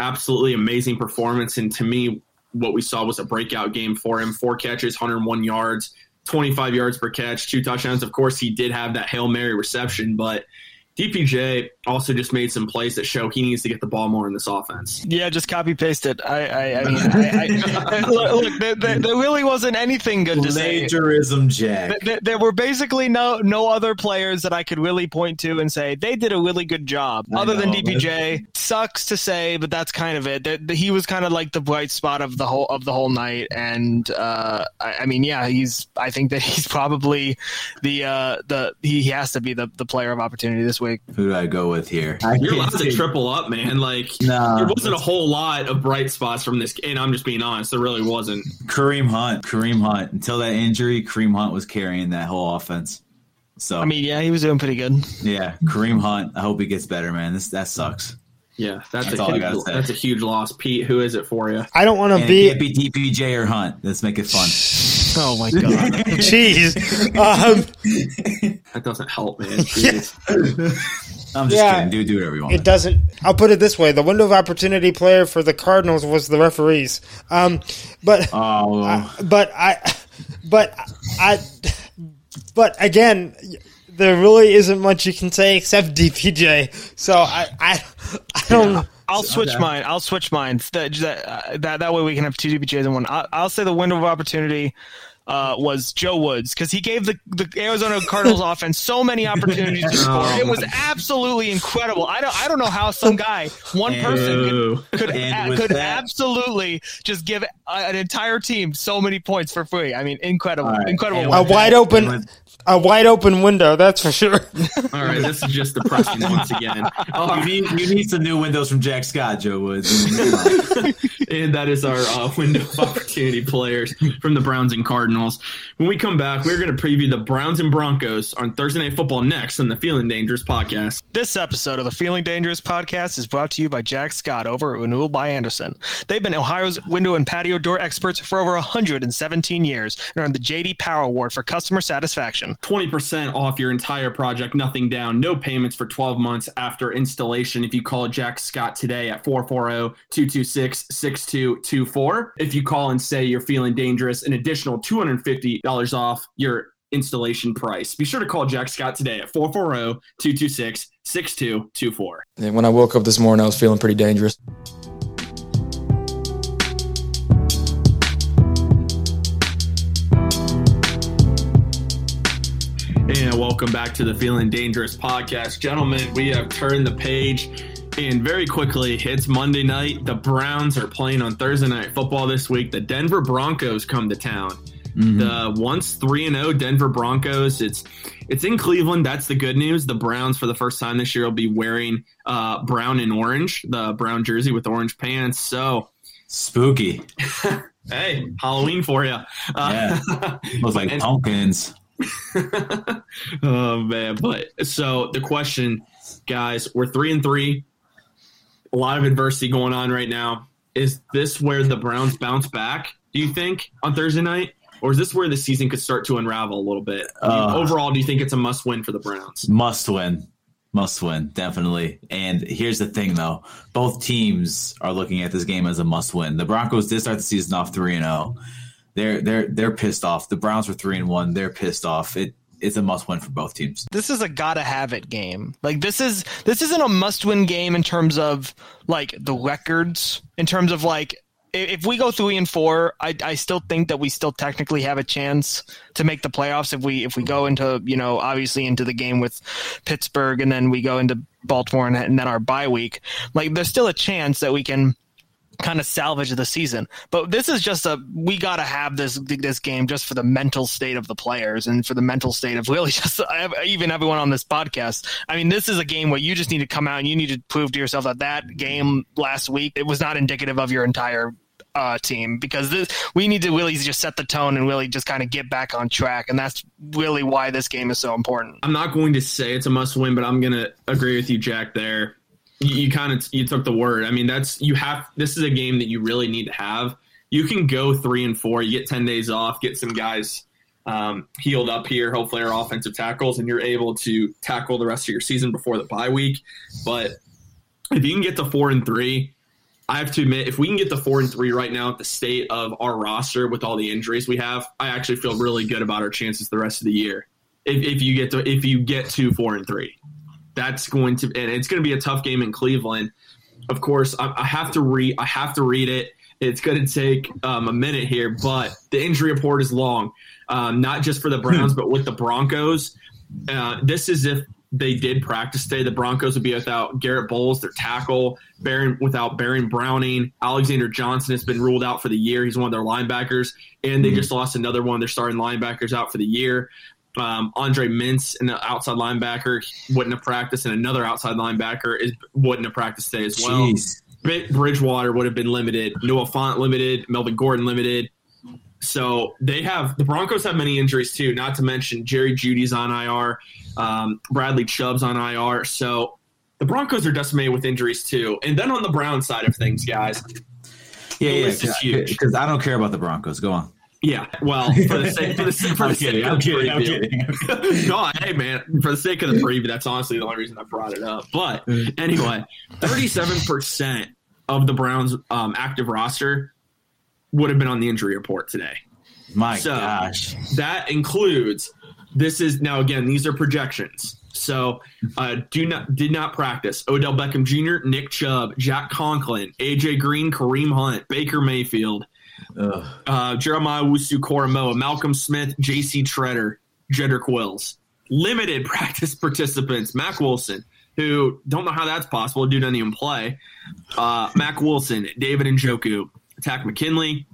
Absolutely amazing performance. And to me, what we saw was a breakout game for him four catches, 101 yards, 25 yards per catch, two touchdowns. Of course, he did have that Hail Mary reception, but DPJ also just made some plays that show he needs to get the ball more in this offense. Yeah, just copy paste it. I, I, I mean, I, I, look, look there, there, there really wasn't anything good to say. Plagiarism, Jack. There, there were basically no no other players that I could really point to and say they did a really good job. I Other than know, DPJ, sucks to say, but that's kind of it. The- the- he was kind of like the bright spot of the whole of the whole night, and uh, I, I mean, yeah, he's. I think that he's probably the uh, the he, he has to be the, the player of opportunity this week. Who do I go with here? You're allowed to triple up, man. Like Nah. there wasn't a whole lot of bright spots from this, and I'm just being honest. There really wasn't. Kareem Hunt. Kareem Hunt. Until that injury, Kareem Hunt was carrying that whole offense. So I mean, yeah, he was doing pretty good. yeah, Kareem Hunt. I hope he gets better, man. This that sucks. Yeah, that's, That's a huge, that's a huge loss. Pete, who is it for you? I don't want And to it can't be DPJ or Hunt. Let's make it fun. Oh my god. Jeez. Um, That doesn't help, man. Jeez. I'm just Yeah. kidding. Do do whatever you want. it doesn't. I'll put it this way: the window of opportunity player for the Cardinals was the referees. Um, but oh, I- but I, but I, but again, there really isn't much you can say except DPJ. So I, I, I don't. know. I'll switch mine. I'll switch mine. That that that, that way we can have two DPJs in one. I, I'll say the window of opportunity uh, was Joe Woods because he gave the, the Arizona Cardinals offense so many opportunities to score. It was absolutely incredible. I don't I don't know how some guy, one person, could could, a- could that- absolutely just give a- an entire team so many points for free. I mean, incredible, All right. incredible. A wide that- open, with- a wide open window. That's for sure. All right, this is just depressing once again. Oh, you need you need some new windows from Jack Scott, Joe Woods. and that is our uh, window of opportunity players from the Browns and Cardinals. When we come back, we're going to preview the Browns and Broncos on Thursday Night Football next on the Feeling Dangerous podcast. This episode of the Feeling Dangerous podcast is brought to you by Jack Scott over at Renewal by Andersen. They've been Ohio's window and patio door experts for over 117 years and earned the JD Power Award for customer satisfaction. 20% off your entire project, nothing down, no payments for 12 months after installation if you call Jack Scott today at 440-226-6224. If you call and say you're feeling dangerous, an additional $250 off your installation price. Be sure to call Jack Scott today at 440-226-6224. And when I woke up this morning, I was feeling pretty dangerous. And welcome back to the Feeling Dangerous podcast. Gentlemen, we have turned the page and very quickly it's Monday night. The Browns are playing on Thursday night football this week. The Denver Broncos come to town. The once 3 and 0 Denver Broncos. It's it's in Cleveland. That's the good news. The Browns for the first time this year will be wearing uh, brown and orange, the brown jersey with orange pants. So, Spooky. hey, Halloween for you. Uh, Looks like And- pumpkins. oh man but so the question guys we're three and three a lot of adversity going on right now is this where the browns bounce back do you think on thursday night or is this where the season could start to unravel a little bit Uh. overall do you think it's a must win for the browns Must win. Must win, definitely. And here's the thing, though: both teams are looking at this game as a must win. The Broncos did start the season off three and zero. They're they're they're pissed off. The Browns were three and one. They're pissed off. It it's a must win for both teams. This is a gotta have it game. Like this is this isn't a must win game in terms of like the records. In terms of like if we go three and four, I, I still think that we still technically have a chance to make the playoffs if we if we go into you know obviously into the game with Pittsburgh and then we go into Baltimore and, and then our bye week. Like there's still a chance that we can kind of salvage the season. But this is just a we got to have this this game just for the mental state of the players and for the mental state of really just even everyone on this podcast. I mean, this is a game where you just need to come out and you need to prove to yourself that that game last week it was not indicative of your entire uh, team because this, we need to really just set the tone and really just kind of get back on track. And that's really why this game is so important. I'm not going to say it's a must win, but I'm going to agree with you, Jack, there you, you kind of you took the word. I mean, that's you have. This is a game that you really need to have. You can go three and four. You get ten days off. Get some guys um, healed up here. Hopefully, our offensive tackles, and you're able to tackle the rest of your season before the bye week. But if you can get to four and three, I have to admit, if we can get the four and three right now at the state of our roster with all the injuries we have, I actually feel really good about our chances the rest of the year. If, if you get to if you get to four and three, that's going to and it's going to be a tough game in Cleveland. Of course, I, I have to read. I have to read it. It's going to take um, a minute here, but the injury report is long, um, not just for the Browns, but with the Broncos. Uh, this is if they did practice today. The Broncos would be without Garrett Bolles, their tackle, Baron without Baron Browning. Alexander Johnson has been ruled out for the year. He's one of their linebackers, and they hmm. just lost another one. They're starting linebackers out for the year. Um, Andre Mintze, an outside linebacker, wouldn't have practiced, and another outside linebacker is wouldn't have practiced today as well. Jeez. Bridgewater would have been limited. Noah Fant limited. Melvin Gordon limited. So they have the Broncos have many injuries too. Not to mention Jerry Jeudy's on IR, um, Bradley Chubb's on IR. So the Broncos are decimated with injuries too. And then on the Brown side of things, guys, yeah, yeah, because I don't care about the Broncos. Go on. Yeah, well, for the sake, for the, for I'm the kidding, sake I'm of the kidding, I'm preview. kidding. no, hey man, for the sake of the preview, that's honestly the only reason I brought it up. But anyway, thirty-seven percent of the Browns' um, active roster would have been on the injury report today. My So, gosh. That includes. This is now again. These are projections. So, uh, do not did not practice. Odell Beckham Jr., Nick Chubb, Jack Conklin, AJ Green, Kareem Hunt, Baker Mayfield, uh, Jeremiah Owusu-Koramoah, Malcolm Smith, J.C. Tretter, Jedrick Wills. Limited practice participants, Mack Wilson, who don't know how that's possible. Dude doesn't even play. Uh, Mack Wilson, David and Njoku, Takk McKinley,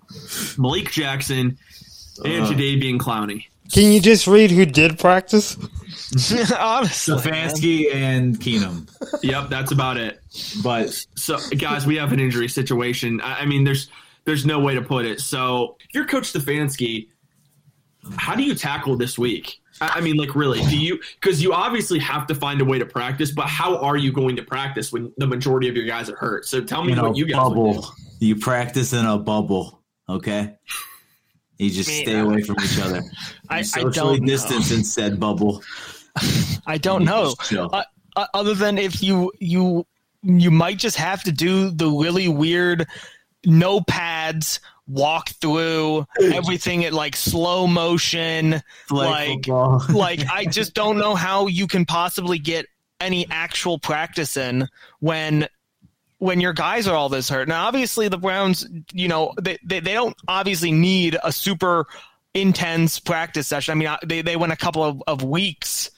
Malik Jackson, and uh-huh. Jadeveon Clowney. Can you just read who did practice? Honestly, man. Stefanski and Keenum. Yep, that's about it. But So, guys, we have an injury situation. I, I mean, there's there's no way to put it. So, if you're Coach Stefanski, how do you tackle this week? I I mean, like, really, do you? Because you obviously have to find a way to practice, but how are you going to practice when the majority of your guys are hurt? So, tell me in what you guys would do. bubble. You practice in a bubble, okay? You just Man, stay away from each other. I- I You socially don't know. distance in said bubble. I don't know. just chill. Uh, uh, other than if you you you might just have to do the really weird no pads walk through everything at like slow motion Flag like like I just don't know how you can possibly get any actual practice in when when your guys are all this hurt. Now, obviously, the Browns, you know, they, they, they don't obviously need a super intense practice session. I mean, uh, they, they went a couple of, of weeks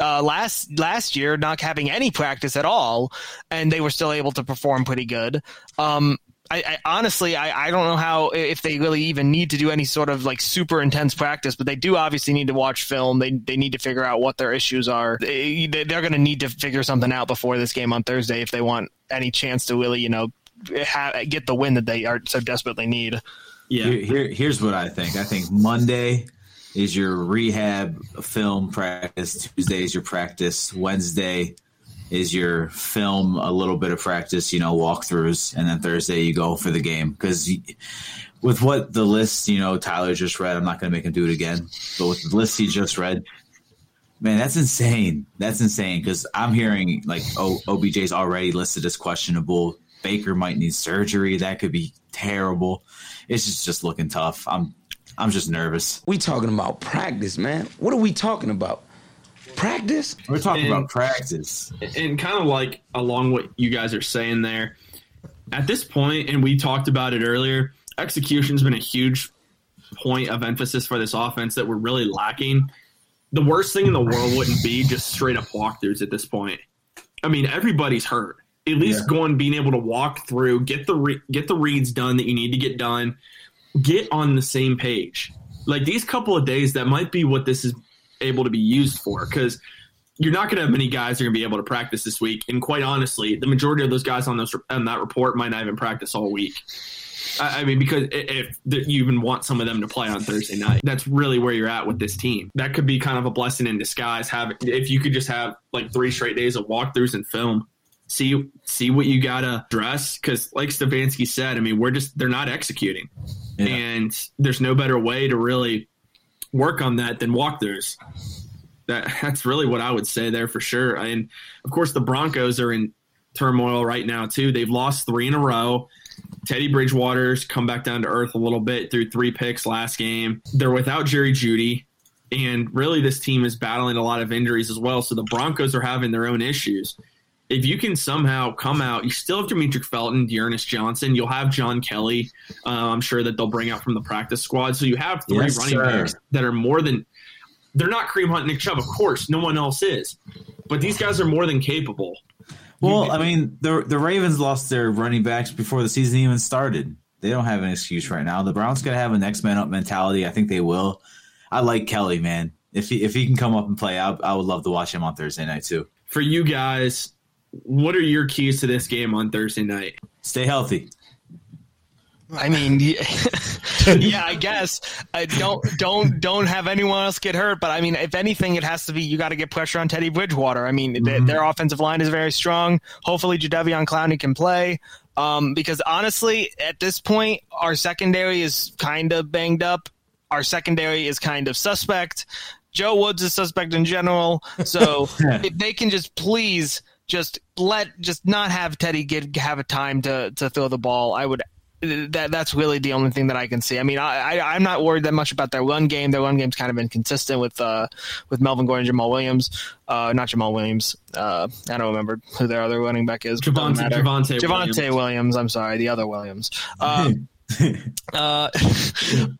uh, last last year not having any practice at all, and they were still able to perform pretty good. Um, I, I honestly, I, I don't know how if they really even need to do any sort of like super intense practice, but they do obviously need to watch film. They they need to figure out what their issues are. They, they- they're going to need to figure something out before this game on Thursday if they want any chance to really, you know, ha- get the win that they are so desperately need. Yeah. Here, here, here's what I think. I think Monday is your rehab film practice. Tuesday is your practice. Wednesday is your film, a little bit of practice, you know, walkthroughs, and then Thursday you go for the game. Because with what the list, you know, Tyler just read, I'm not going to make him do it again. But with the list he just read, Man, that's insane. That's insane because I'm hearing like oh, OBJ's already listed as questionable. Baker might need surgery. That could be terrible. It's just just looking tough. I'm I'm just nervous. We talking about practice, man. What are we talking about? Practice? We're talking And- about practice. and kind of like along what you guys are saying there at this point and we talked about it earlier execution's been a huge point of emphasis for this offense that we're really lacking the worst thing in the world wouldn't be just straight up walkthroughs at this point i mean everybody's hurt at least Yeah. going being able to walk through get the re- get the reads done that you need to get done get on the same page like these couple of days that might be what this is able to be used for because you're not going to have many guys that are going to be able to practice this week. And quite honestly, the majority of those guys on those on that report might not even practice all week. I I mean, because i- if you even want some of them to play on Thursday night, that's really where you're at with this team. That could be kind of a blessing in disguise. Have if you could just have like three straight days of walkthroughs and film, see see what you gotta dress. Because like Stefanski said, I mean, we're just they're not executing, Yeah. and there's no better way to really work on that than walkthroughs that that's really what I would say there for sure. And of course, the Broncos are in turmoil right now too. They've lost three in a row. Teddy Bridgewater's come back down to earth a little bit through three picks last game. They're without Jerry Jeudy, and really this team is battling a lot of injuries as well. So the Broncos are having their own issues. If you can somehow come out, you still have Demetric Felton, D'Ernest Johnson. You'll have John Kelly. Uh, I'm sure that they'll bring out from the practice squad. So you have three Yes, running sir. backs that are more than they're not Kareem Hunt Nick Chubb, of course, no one else is. But these guys are more than capable. Well, I mean, the the Ravens lost their running backs before the season even started. They don't have an excuse right now. The Browns gotta have a next man up mentality. I think they will. I like Kelly, man. If he if he can come up and play, I, I would love to watch him on Thursday night too. For you guys, what are your keys to this game on Thursday night? Stay healthy. I mean, yeah, yeah, I guess I don't don't don't have anyone else get hurt. But I mean, if anything, it has to be you got to get pressure on Teddy Bridgewater. I mean, Mm-hmm. their offensive line is very strong. Hopefully, Jadeveon Clowney can play. Um, because honestly, at this point, our secondary is kind of banged up. Our secondary is kind of suspect. Joe Woods is suspect in general. So if they can just please just let just not have Teddy get have a time to to throw the ball, I would that that's really the only thing that I can see. I mean, I, I I'm not worried that much about their run game. Their run game's kind of inconsistent with uh with Melvin Gordon, Jamal Williams, uh not Jamal Williams. Uh, I don't remember who their other running back is. Javonte. Javonte Javonte Williams. Williams. I'm sorry, the other Williams. Um, uh,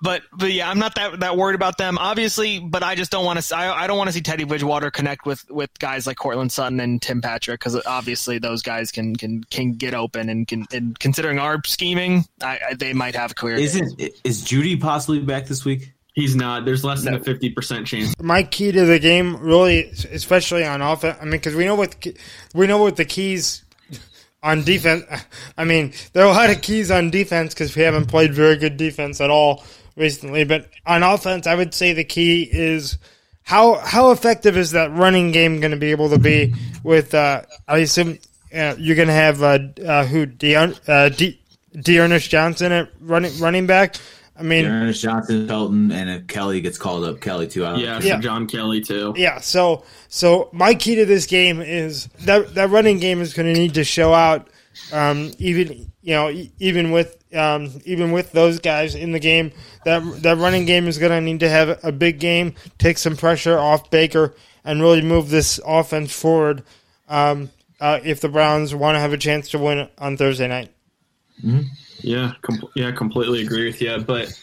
but but yeah, I'm not that that worried about them. Obviously, but I just don't want to. I, I don't want to see Teddy Bridgewater connect with with guys like Courtland Sutton and Tim Patrick because obviously those guys can can can get open and can. And considering our scheming, I, I, they might have career. days. Isn't is Jeudy possibly back this week? He's not. There's less than a 50% chance. my key to the game, really, especially on offense. I mean, because we know what we know what the keys on defense. I mean, there are a lot of keys on defense because we haven't played very good defense at all recently. But on offense, I would say the key is how how effective is that running game going to be able to be with? Uh, I assume uh, you're going to have uh, uh, who Deon, uh, De- Johnson at running running back. I mean, Ernest Johnson, Felton, and if Kelly gets called up, Kelly too. I don't Yeah, Yeah. John Kelly too. Yeah, so so my key to this game is that that running game is going to need to show out, um, even you know even with um, even with those guys in the game. That that running game is going to need to have a big game, take some pressure off Baker, and really move this offense forward. Um, uh, if the Browns want to have a chance to win on Thursday night. Yeah, com- yeah, completely agree with you. But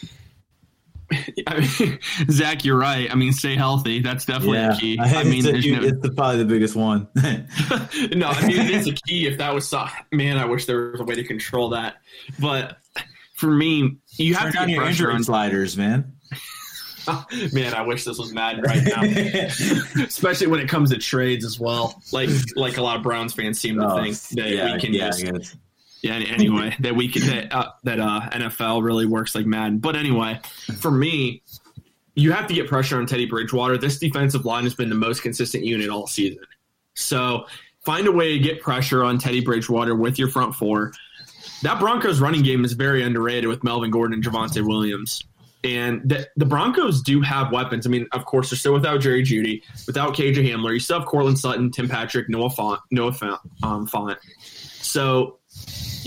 I mean, Zach, you're right. I mean, stay healthy. That's definitely Yeah, key. I I mean, it's, a no, it's probably the biggest one. no, I mean, it is a key. If that was so, man, I wish there was a way to control that. But for me, you have Turn to down get your pressure on. sliders, man. Man, I wish this was Madden right now, especially when it comes to trades as well. Like, like a lot of Browns fans seem to Oh, think that yeah, we can yeah, just. Yeah. Anyway, that we can that uh, that uh, NFL really works like Madden. But anyway, for me, you have to get pressure on Teddy Bridgewater. This defensive line has been the most consistent unit all season. So find a way to get pressure on Teddy Bridgewater with your front four. That Broncos running game is very underrated with Melvin Gordon and Javonte Williams. And the, the Broncos do have weapons. I mean, of course, they're still without Jerry Jeudy, without KJ Hamler. You still have Courtland Sutton, Tim Patrick, Noah Fant, Noah Fant, um, Fant. So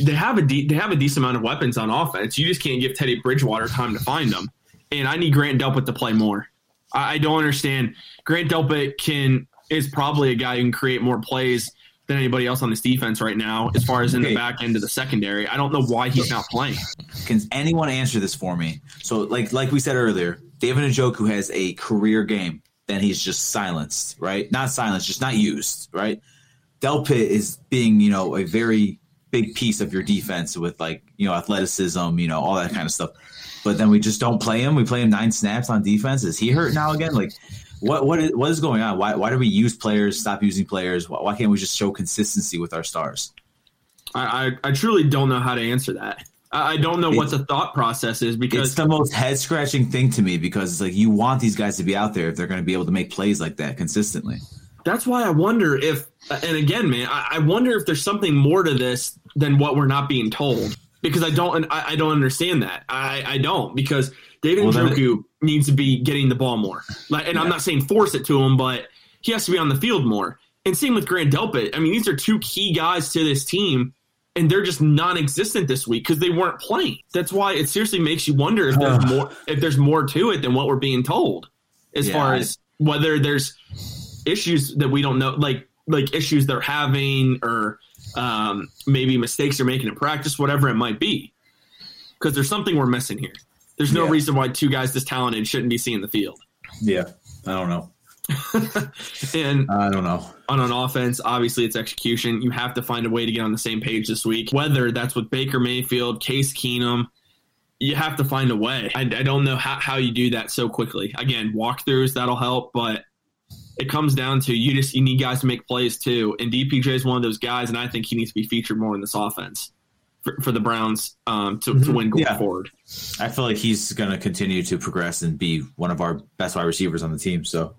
they have a de- they have a decent amount of weapons on offense. You just can't give Teddy Bridgewater time to find them. And I need Grant Delpit to play more. I, I don't understand. Grant Delpit can is probably a guy who can create more plays than anybody else on this defense right now, as far as in Okay. the back end of the secondary. I don't know why he's not playing. Can anyone answer this for me? So, like like we said earlier, David Njoku has a career game. Then he's just silenced, right? Not silenced, just not used, right? Delpit is being, you know, a very big piece of your defense with like, you know, athleticism, you know, all that kind of stuff. But then we just don't play him. We play him nine snaps on defense. Is he hurt now again? Like, what what is what is going on? Why why do we use players? Stop using players? Why, why can't we just show consistency with our stars? I, I, I truly don't know how to answer that. I, I don't know what the thought process is because It's the most head scratching thing to me because it's like you want these guys to be out there if they're going to be able to make plays like that consistently. That's why I wonder if, and again, man, I, I wonder if there's something more to this than what we're not being told. Because I don't, I, I don't understand that. I, I don't because David Well, Njoku needs to be getting the ball more. Like, and I'm not saying force it to him, but he has to be on the field more. And same with Grant Delpit. I mean, these are two key guys to this team, and they're just non-existent this week because they weren't playing. That's why it seriously makes you wonder if there's more, if there's more to it than what we're being told, as Yeah, far as whether there's issues that we don't know, like like issues they're having, or um, maybe mistakes they're making in practice, whatever it might be. Because there's something we're missing here. There's no Yeah. reason why two guys this talented shouldn't be seeing the field. Yeah, I don't know. And I don't know. on an offense, obviously it's execution. You have to find a way to get on the same page this week. Whether that's with Baker Mayfield, Case Keenum, you have to find a way. I, I don't know how, how you do that so quickly. Again, walkthroughs that'll help, but it comes down to you just you need guys to make plays too. And DPJ is one of those guys, and I think he needs to be featured more in this offense for, for the Browns um, to, to win going Yeah. forward. I feel like he's going to continue to progress and be one of our best wide receivers on the team. So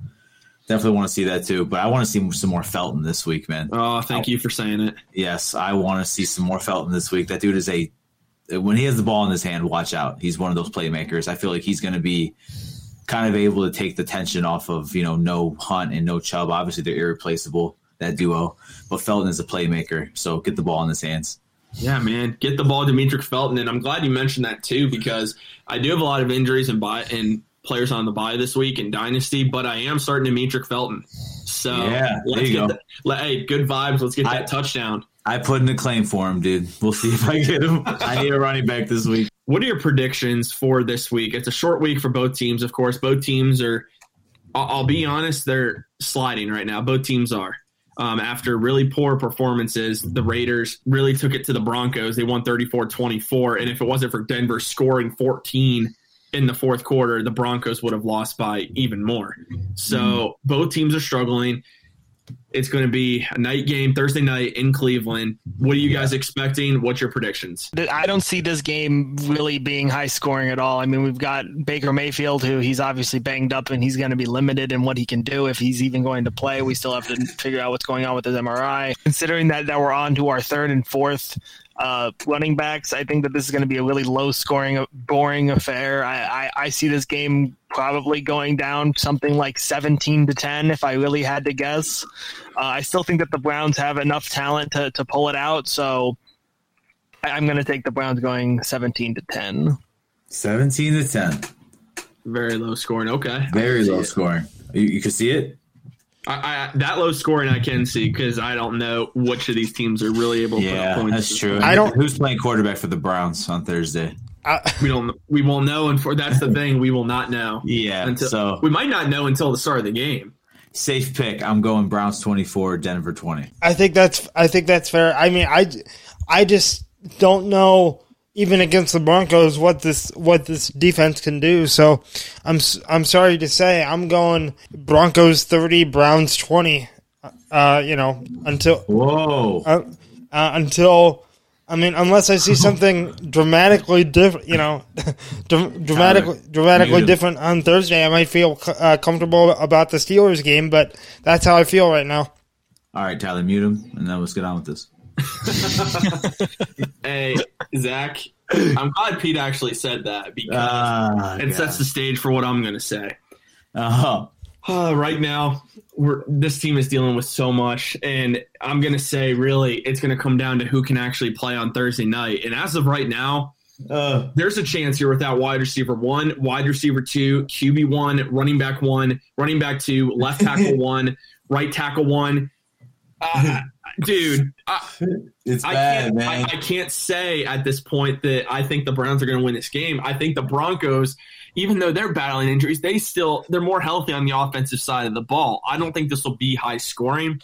definitely want to see that too. But I want to see some more Felton this week, man. Oh, thank you for saying it. Yes, I want to see some more Felton this week. That dude is a when he has the ball in his hand, watch out. He's one of those playmakers. I feel like he's going to be kind of able to take the tension off of you know no Hunt and no Chubb. Obviously, they're irreplaceable that duo, but Felton is a playmaker. So get the ball in his hands. Yeah, man, get the ball Demetric Felton, and I'm glad you mentioned that too because I do have a lot of injuries and buy and players on the bye this week in Dynasty, but I am starting Demetric Felton. So Yeah, there you get go. the- let- hey, good vibes. Let's get I- that touchdown. I put in a claim for him, dude. We'll see if I get him. I need a running back this week. What are your predictions for this week? It's a short week for both teams, of course. Both teams are. I'll, be honest, they're sliding right now. Both teams are. Um, after really poor performances, the Raiders really took it to the Broncos. They won 34 24. And if it wasn't for Denver scoring 14 in the fourth quarter, the Broncos would have lost by even more. So both teams are struggling. It's going to be a night game Thursday night in Cleveland. What are you guys expecting? What's your predictions? I don't see this game really being high scoring at all. I mean, we've got Baker Mayfield, who he's obviously banged up and he's going to be limited in what he can do if he's even going to play. We still have to figure out what's going on with his MRI. Considering that, that we're on to our third and fourth uh, running backs, I think that this is going to be a really low scoring, boring affair. I, I, I see this game probably going down something like 17 to 10 if I really had to guess. Uh, I still think that the Browns have enough talent to, to pull it out. So I- I'm going to take the Browns going 17 to 10. 17 to 10. Very low scoring. Okay. Very low scoring. You, you can see it? I, I, that low scoring I can see because I don't know which of these teams are really able to put up Yeah, points. that's true. I don't- Who's playing quarterback for the Browns on Thursday? I, We don't. We won't know, and for that's the thing, we will not know. Yeah, Until, so we might not know until the start of the game. safe pick. I'm going Browns 24, Denver 20. I think that's I think that's fair. I mean, I, I just don't know even against the Broncos what this what this defense can do. So I'm I'm sorry to say I'm going Broncos 30, Browns 20. Uh, you know, until Whoa. uh, uh, until I mean, unless I see something dramatically different, you know, dr- dramatically dramatically Mute different on Thursday, I might feel uh, comfortable about the Steelers game. But that's how I feel right now. All right, Tyler, mute him, and then let's get on with this. Hey, Zach, I'm glad Pete actually said that because Ah, it sets the stage for what I'm going to say. Oh, Uh, right now, we're this team is dealing with so much, and I'm gonna say really, it's gonna come down to who can actually play on Thursday night. And as of right now, uh, there's a chance here without wide receiver one, wide receiver two, QB one, running back one, running back two, left tackle one, right tackle one. Uh, dude, I, it's I bad, can't. man. I, I can't say at this point that I think the Browns are going to win this game. I think the Broncos, even though they're battling injuries, they still they're more healthy on the offensive side of the ball. I don't think this will be high scoring.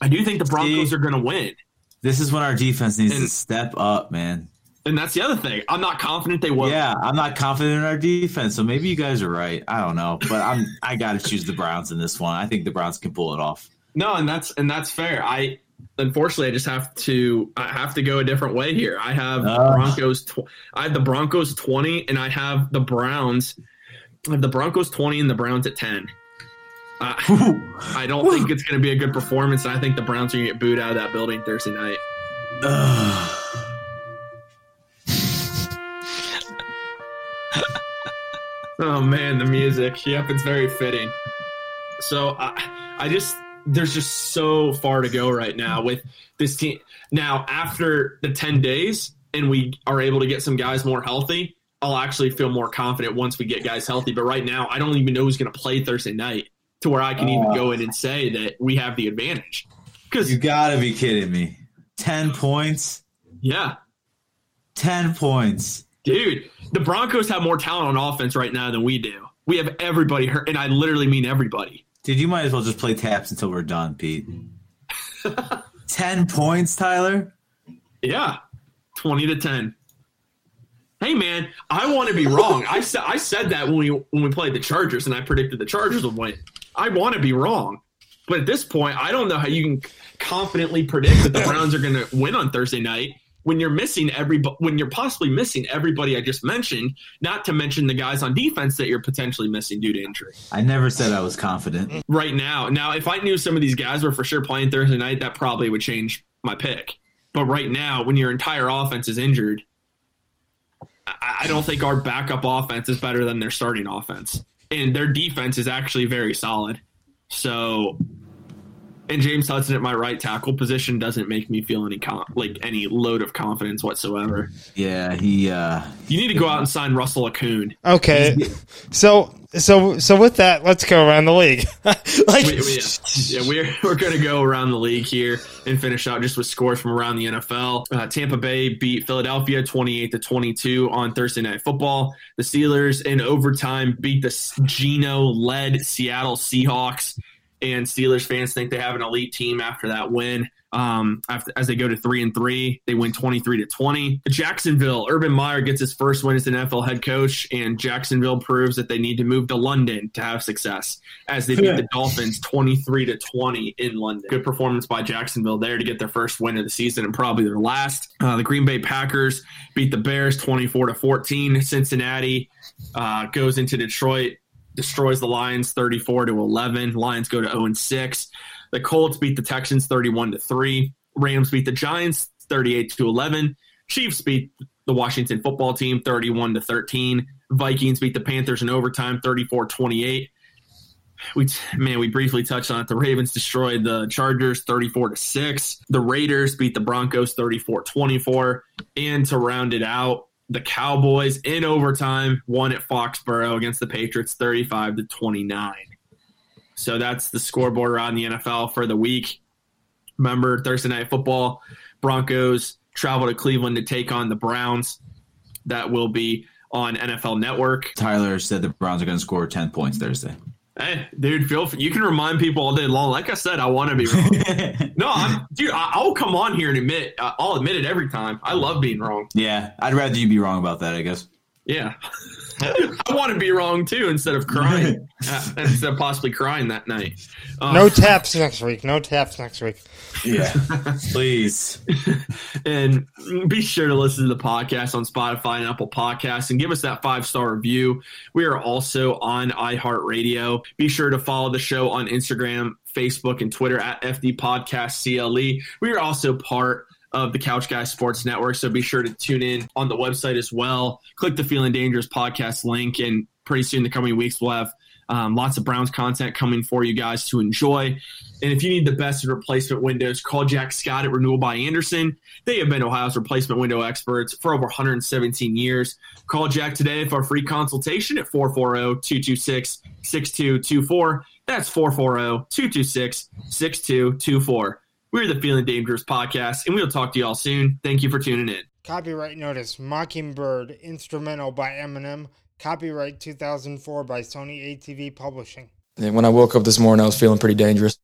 I do think the Broncos See? are going to win, this is when our defense needs to step up, man. and that's the other thing. I'm not confident they will. Yeah, I'm not confident in our defense, so maybe you guys are right. I don't know, but I'm I got to choose the Browns in this one. I think the Browns can pull it off. No, and that's and that's fair. I unfortunately I just have to I have to go a different way here. I have the Broncos. Tw- I have the Broncos twenty, and I have the Browns. I have the Broncos twenty and the Browns at ten. Uh, I don't think it's going to be a good performance, and I think the Browns are going to get booed out of that building Thursday night. Oh man, the music. Yep, it's very fitting. So I, I just there's just so far to go right now with this team. Now after the ten days, and we are able to get some guys more healthy, I'll actually feel more confident once we get guys healthy. But right now, I don't even know who's going to play Thursday night to where I can even go in and say that we have the advantage. Because you got to be kidding me. Ten points. yeah, Ten points. Dude, the Broncos have more talent on offense right now than we do. We have everybody hurt, and I literally mean everybody. Dude, you might as well just play taps until we're done, Pete. Ten points, Tyler. Yeah, twenty to ten. Hey man, I want to be wrong. I said I said that when we when we played the Chargers, and I predicted the Chargers would win. I want to be wrong, but at this point, I don't know how you can confidently predict that the Browns are going to win on Thursday night when you're missing every when you're possibly missing everybody I just mentioned. Not to mention the guys on defense that you're potentially missing due to injury. I never said I was confident. right now. Now, if I knew some of these guys were for sure playing Thursday night, that probably would change my pick. But right now, when your entire offense is injured, I, I don't think our backup offense is better than their starting offense, and their defense is actually very solid. So, and James Hudson at my right tackle position doesn't make me feel any con- like any load of confidence whatsoever. Yeah, he. uh You need to go out and sign Russell Okung. Okay, so so so with that, let's go around the league. like, we, we, yeah, yeah, we're we're going to go around the league here and finish out just with scores from around the NFL. Uh, Tampa Bay beat Philadelphia twenty eight to twenty two on Thursday Night Football. The Steelers in overtime beat the Geno led Seattle Seahawks. And Steelers fans think they have an elite team after that win. Um, after, as they go to three and three, they win twenty three to twenty. Jacksonville, Urban Meyer gets his first win as an NFL head coach, and Jacksonville proves that they need to move to London to have success as they beat the Dolphins twenty three to twenty in London. Good performance by Jacksonville there to get their first win of the season and probably their last. Uh, the Green Bay Packers beat the Bears twenty four to fourteen. Cincinnati uh, goes into Detroit destroys the Lions 34 to 11. Lions go to 0 and 6. The Colts beat the Texans 31 to 3. Rams beat the Giants 38 to 11. Chiefs beat the Washington football team 31 to 13. Vikings beat the Panthers in overtime 34-28. We man, we briefly touched on it. The Ravens destroyed the Chargers 34 to 6. The Raiders beat the Broncos 34-24 and to round it out, the Cowboys in overtime won at Foxborough against the Patriots 35 to 29. So that's the scoreboard around the NFL for the week. Remember Thursday night football, Broncos travel to Cleveland to take on the Browns. That will be on NFL Network. Tyler said the Browns are going to score ten points Thursday. Hey, dude, feel free. you can remind people all day long. Like I said, I want to be wrong. no, I'm, dude, I, I'll come on here and admit. Uh, I'll admit it every time. I love being wrong. yeah, I'd rather you be wrong about that. I guess. Yeah. I want to be wrong too instead of crying. uh, instead of possibly crying that night. Uh, no taps next week. No taps next week. Yeah, please. and be sure to listen to the podcast on Spotify and Apple Podcasts and give us that five star review. We are also on iHeartRadio. Be sure to follow the show on Instagram, Facebook, and Twitter at FD Podcast CLE. We are also part of the Couch Guy Sports Network. So be sure to tune in on the website as well. Click the Feeling Dangerous podcast link, and pretty soon, the coming weeks, we'll have um, lots of Browns content coming for you guys to enjoy. And if you need the best in replacement windows, call Jack Scott at Renewal by Andersen. They have been Ohio's replacement window experts for over 117 years. Call Jack today for a free consultation at 440 226 6224. That's 440 226 6224. We're the Feeling Dangerous podcast, and we'll talk to y'all soon. Thank you for tuning in. Copyright notice Mockingbird, instrumental by Eminem. Copyright 2004 by Sony ATV Publishing. And when I woke up this morning, I was feeling pretty dangerous.